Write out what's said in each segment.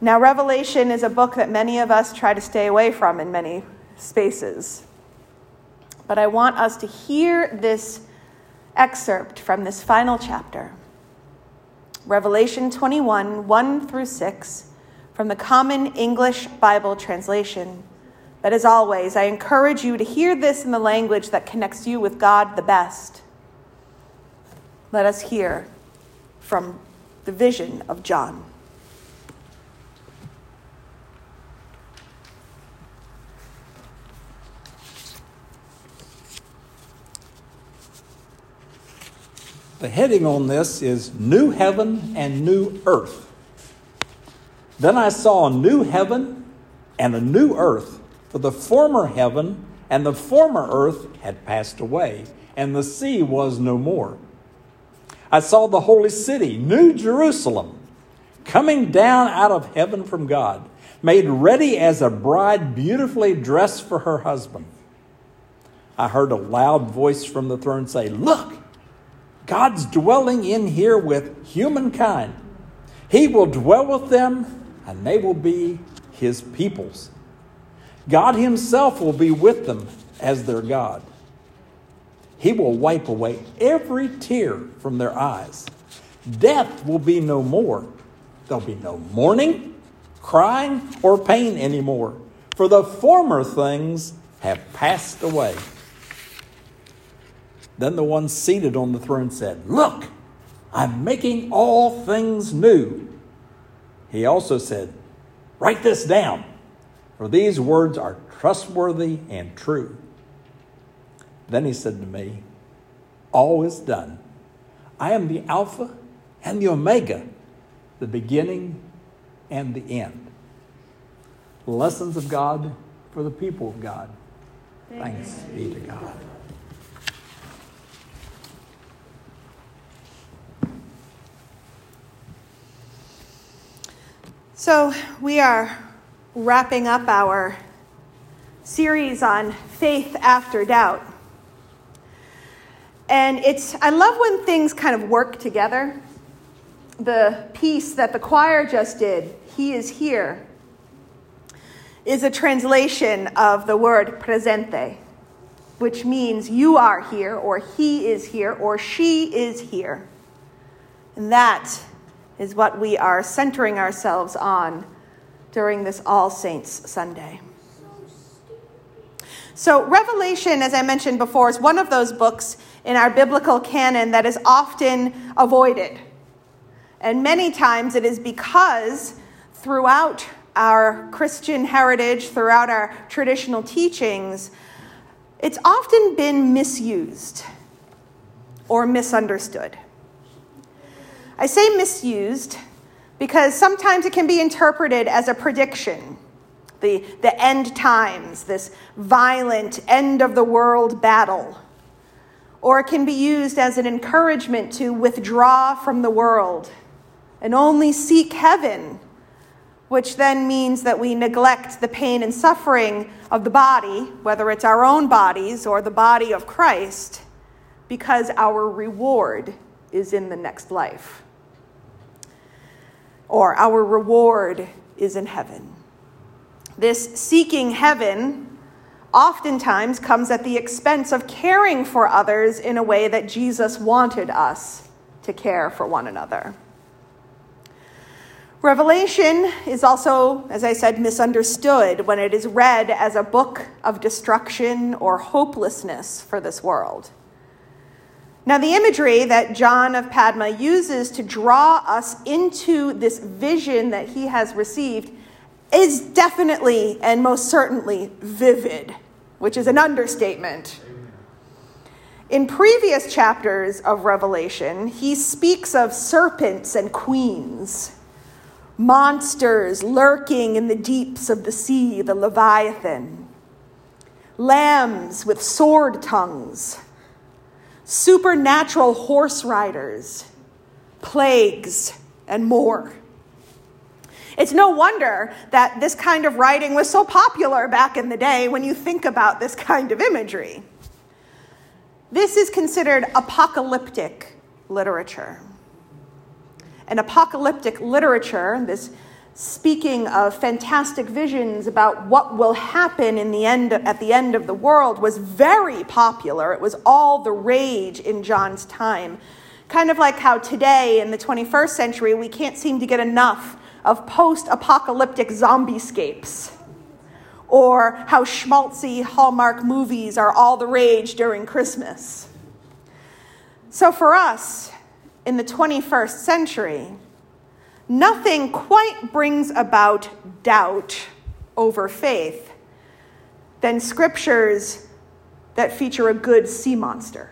Now, Revelation is a book that many of us try to stay away from in many spaces. But I want us to hear this excerpt from this final chapter Revelation 21 1 through 6 from the Common English Bible Translation. But as always, I encourage you to hear this in the language that connects you with God the best. Let us hear from the vision of John. The heading on this is New Heaven and New Earth. Then I saw a new heaven and a new earth, for the former heaven and the former earth had passed away, and the sea was no more. I saw the holy city, New Jerusalem, coming down out of heaven from God, made ready as a bride beautifully dressed for her husband. I heard a loud voice from the throne say, Look! God's dwelling in here with humankind. He will dwell with them, and they will be his peoples. God himself will be with them as their God. He will wipe away every tear from their eyes. Death will be no more. There'll be no mourning, crying, or pain anymore, for the former things have passed away. Then the one seated on the throne said, Look, I'm making all things new. He also said, Write this down, for these words are trustworthy and true. Then he said to me, All is done. I am the Alpha and the Omega, the beginning and the end. Lessons of God for the people of God. Thanks be to God. So, we are wrapping up our series on faith after doubt. And it's, I love when things kind of work together. The piece that the choir just did, He is Here, is a translation of the word presente, which means you are here, or He is here, or she is here. And that is what we are centering ourselves on during this All Saints Sunday. So, Revelation, as I mentioned before, is one of those books in our biblical canon that is often avoided. And many times it is because throughout our Christian heritage, throughout our traditional teachings, it's often been misused or misunderstood. I say misused because sometimes it can be interpreted as a prediction. The, the end times, this violent end of the world battle. Or it can be used as an encouragement to withdraw from the world and only seek heaven, which then means that we neglect the pain and suffering of the body, whether it's our own bodies or the body of Christ, because our reward is in the next life or our reward is in heaven. This seeking heaven oftentimes comes at the expense of caring for others in a way that Jesus wanted us to care for one another. Revelation is also, as I said, misunderstood when it is read as a book of destruction or hopelessness for this world. Now, the imagery that John of Patmos uses to draw us into this vision that he has received is definitely and most certainly vivid, which is an understatement. In previous chapters of Revelation, he speaks of serpents and queens, monsters lurking in the deeps of the sea, the Leviathan, lambs with sword tongues supernatural horse riders, plagues, and more. It's no wonder that this kind of writing was so popular back in the day when you think about this kind of imagery. This is considered apocalyptic literature. And apocalyptic literature, this speaking of fantastic visions about what will happen in the end at the end of the world was very popular. It was all the rage in John's time. Kind of like how today in the 21st century we can't seem to get enough of post-apocalyptic zombiescapes. Or how schmaltzy Hallmark movies are all the rage during Christmas. So for us in the 21st century, Nothing quite brings about doubt over faith than scriptures that feature a good sea monster.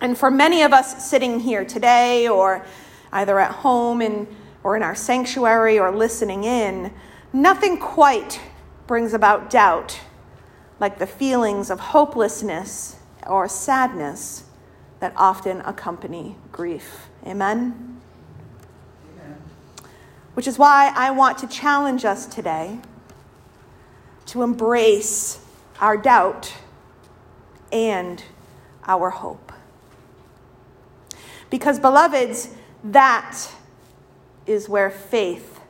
And for many of us sitting here today, or either at home in, or in our sanctuary or listening in, nothing quite brings about doubt like the feelings of hopelessness or sadness that often accompany grief. Amen? Which is why I want to challenge us today to embrace our doubt and our hope. Because, beloveds, that is where faith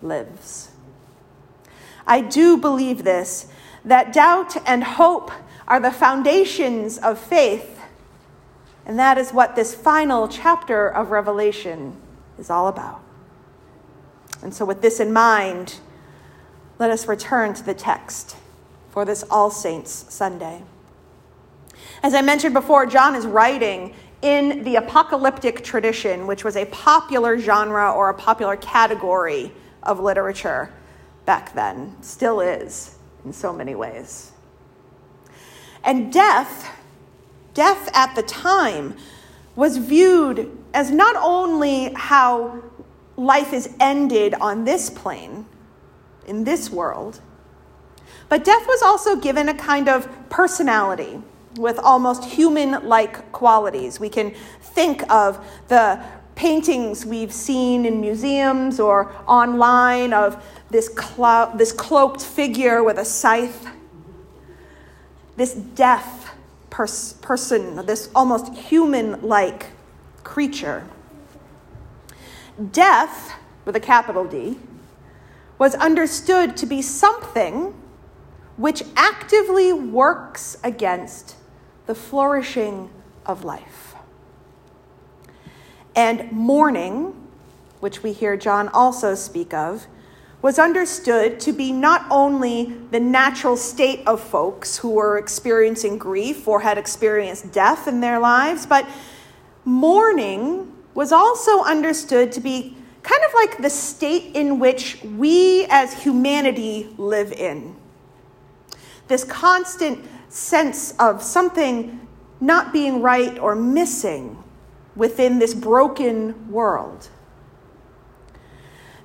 lives. I do believe this that doubt and hope are the foundations of faith, and that is what this final chapter of Revelation is all about. And so, with this in mind, let us return to the text for this All Saints Sunday. As I mentioned before, John is writing in the apocalyptic tradition, which was a popular genre or a popular category of literature back then, still is in so many ways. And death, death at the time, was viewed as not only how life is ended on this plane, in this world. But death was also given a kind of personality with almost human like qualities. We can think of the paintings we've seen in museums or online of this, clo- this cloaked figure with a scythe, this death pers- person, this almost human like creature. Death, with a capital D, was understood to be something which actively works against the flourishing of life. And mourning, which we hear John also speak of, was understood to be not only the natural state of folks who were experiencing grief or had experienced death in their lives, but mourning was also understood to be kind of like the state in which we as humanity live in. This constant sense of something not being right or missing within this broken world.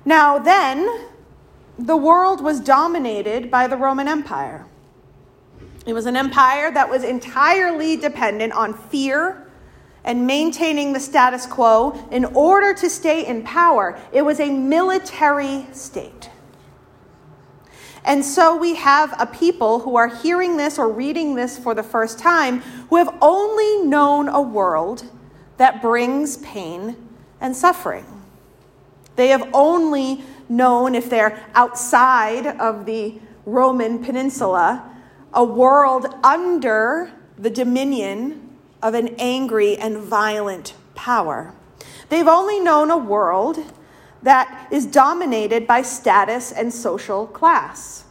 Now, then, the world was dominated by the Roman Empire. It was an empire that was entirely dependent on fear and maintaining the status quo in order to stay in power. It was a military state. And so we have a people who are hearing this or reading this for the first time who have only known a world that brings pain and suffering. They have only known, if they're outside of the Roman peninsula, a world under the dominion of an angry and violent power. They've only known a world that is dominated by status and social class,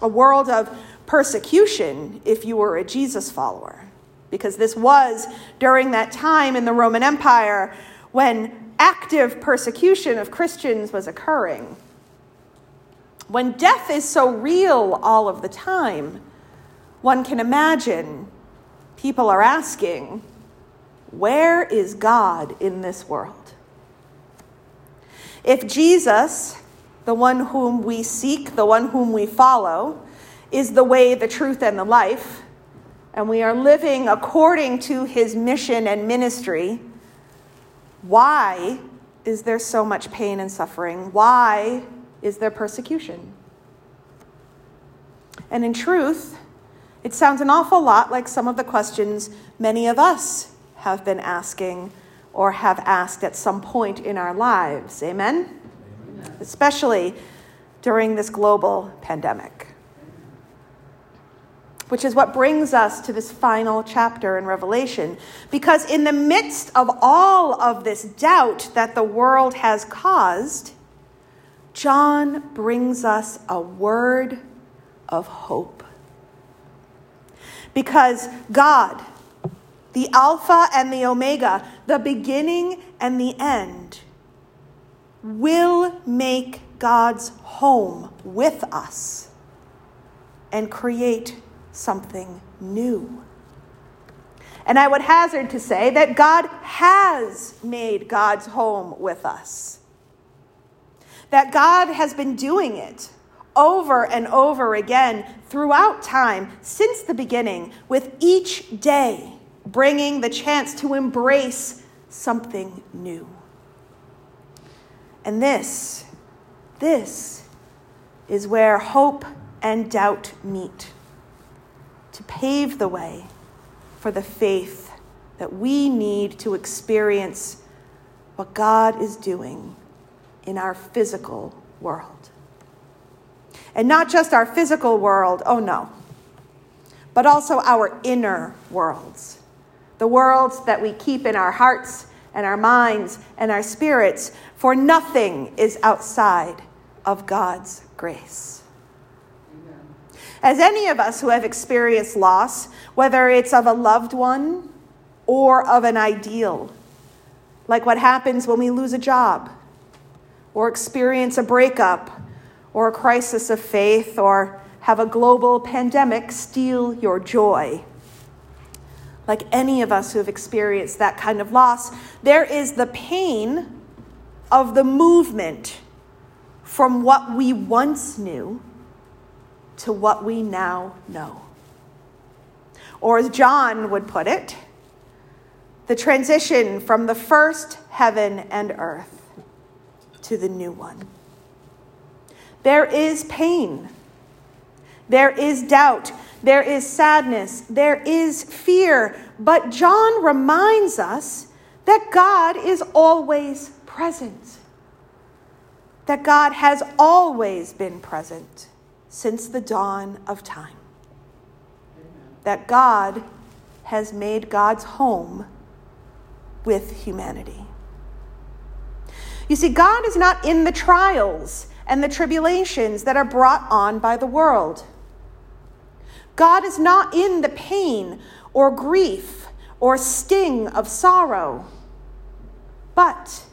a world of persecution if you were a Jesus follower, because this was during that time in the Roman Empire when active persecution of Christians was occurring. When death is so real all of the time, one can imagine people are asking, where is God in this world? If Jesus, the one whom we seek, the one whom we follow, is the way, the truth, and the life, and we are living according to his mission and ministry, why is there so much pain and suffering? Why is there persecution? And in truth, it sounds an awful lot like some of the questions many of us have been asking or have asked at some point in our lives. Amen? Amen. especially during this global pandemic. Which is what brings us to this final chapter in Revelation. Because in the midst of all of this doubt that the world has caused, John brings us a word of hope. Because God, the Alpha and the Omega, the beginning and the end, will make God's home with us and create something new. And I would hazard to say that God has made God's home with us. That God has been doing it over and over again throughout time since the beginning, with each day bringing the chance to embrace something new. And this, this is where hope and doubt meet to pave the way for the faith that we need to experience what God is doing in our physical world. And not just our physical world, oh no, but also our inner worlds, the worlds that we keep in our hearts and our minds and our spirits, for nothing is outside of God's grace. As any of us who have experienced loss, whether it's of a loved one or of an ideal, like what happens when we lose a job or experience a breakup or a crisis of faith or have a global pandemic steal your joy. Like any of us who have experienced that kind of loss, there is the pain of the movement from what we once knew to what we now know. Or, as John would put it, the transition from the first heaven and earth to the new one. There is pain. There is doubt. There is sadness. There is fear. But John reminds us that God is always present. That God has always been present since the dawn of time. That God has made God's home with humanity. You see, God is not in the trials and the tribulations that are brought on by the world. God is not in the pain or grief or sting of sorrow. But,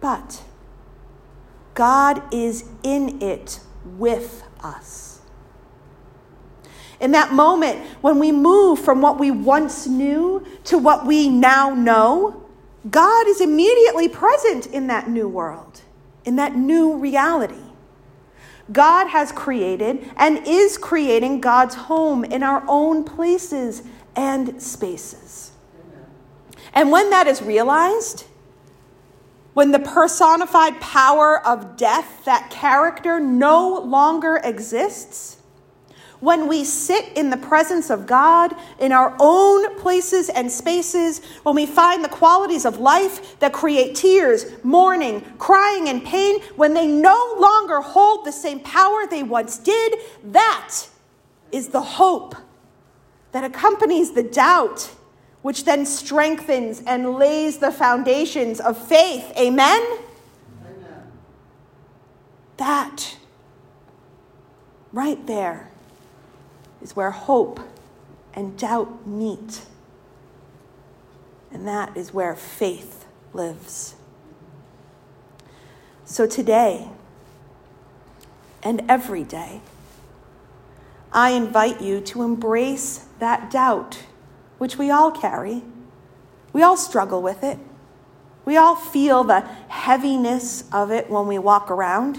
but, God is in it with us. In that moment, when we move from what we once knew to what we now know, God is immediately present in that new world in that new reality. God has created and is creating God's home in our own places and spaces. And when that is realized, when the personified power of death, that character, no longer exists, when we sit in the presence of God in our own places and spaces, when we find the qualities of life that create tears, mourning, crying, and pain, when they no longer hold the same power they once did, that is the hope that accompanies the doubt, which then strengthens and lays the foundations of faith. Amen? Amen. That right there is where hope and doubt meet. And that is where faith lives. So today and every day, I invite you to embrace that doubt, which we all carry. We all struggle with it. We all feel the heaviness of it when we walk around.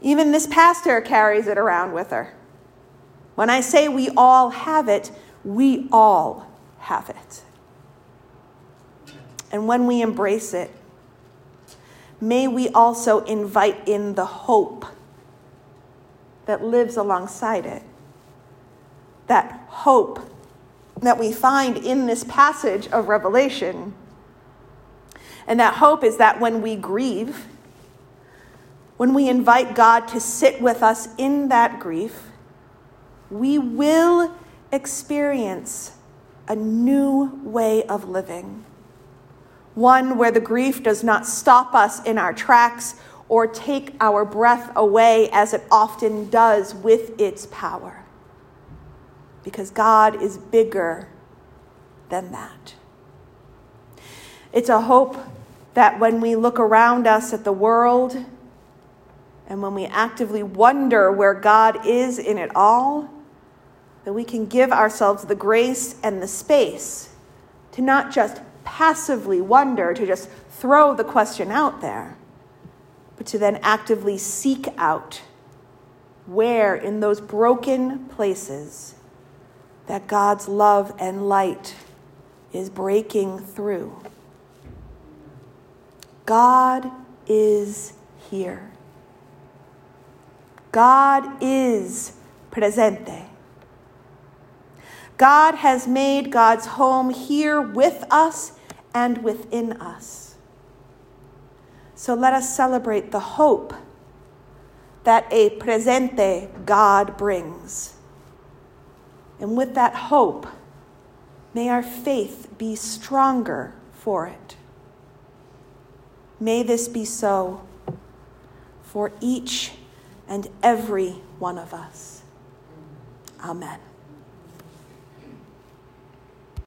Even this pastor carries it around with her. When I say we all have it, we all have it. And when we embrace it, may we also invite in the hope that lives alongside it. That hope that we find in this passage of Revelation. And that hope is that when we grieve, when we invite God to sit with us in that grief, we will experience a new way of living. One where the grief does not stop us in our tracks or take our breath away as it often does with its power. Because God is bigger than that. It's a hope that when we look around us at the world and when we actively wonder where God is in it all, that we can give ourselves the grace and the space to not just passively wonder, to just throw the question out there, but to then actively seek out where in those broken places that God's love and light is breaking through. God is here. God is presente. God has made God's home here with us and within us. So let us celebrate the hope that a presente God brings. And with that hope, may our faith be stronger for it. May this be so for each and every one of us. Amen.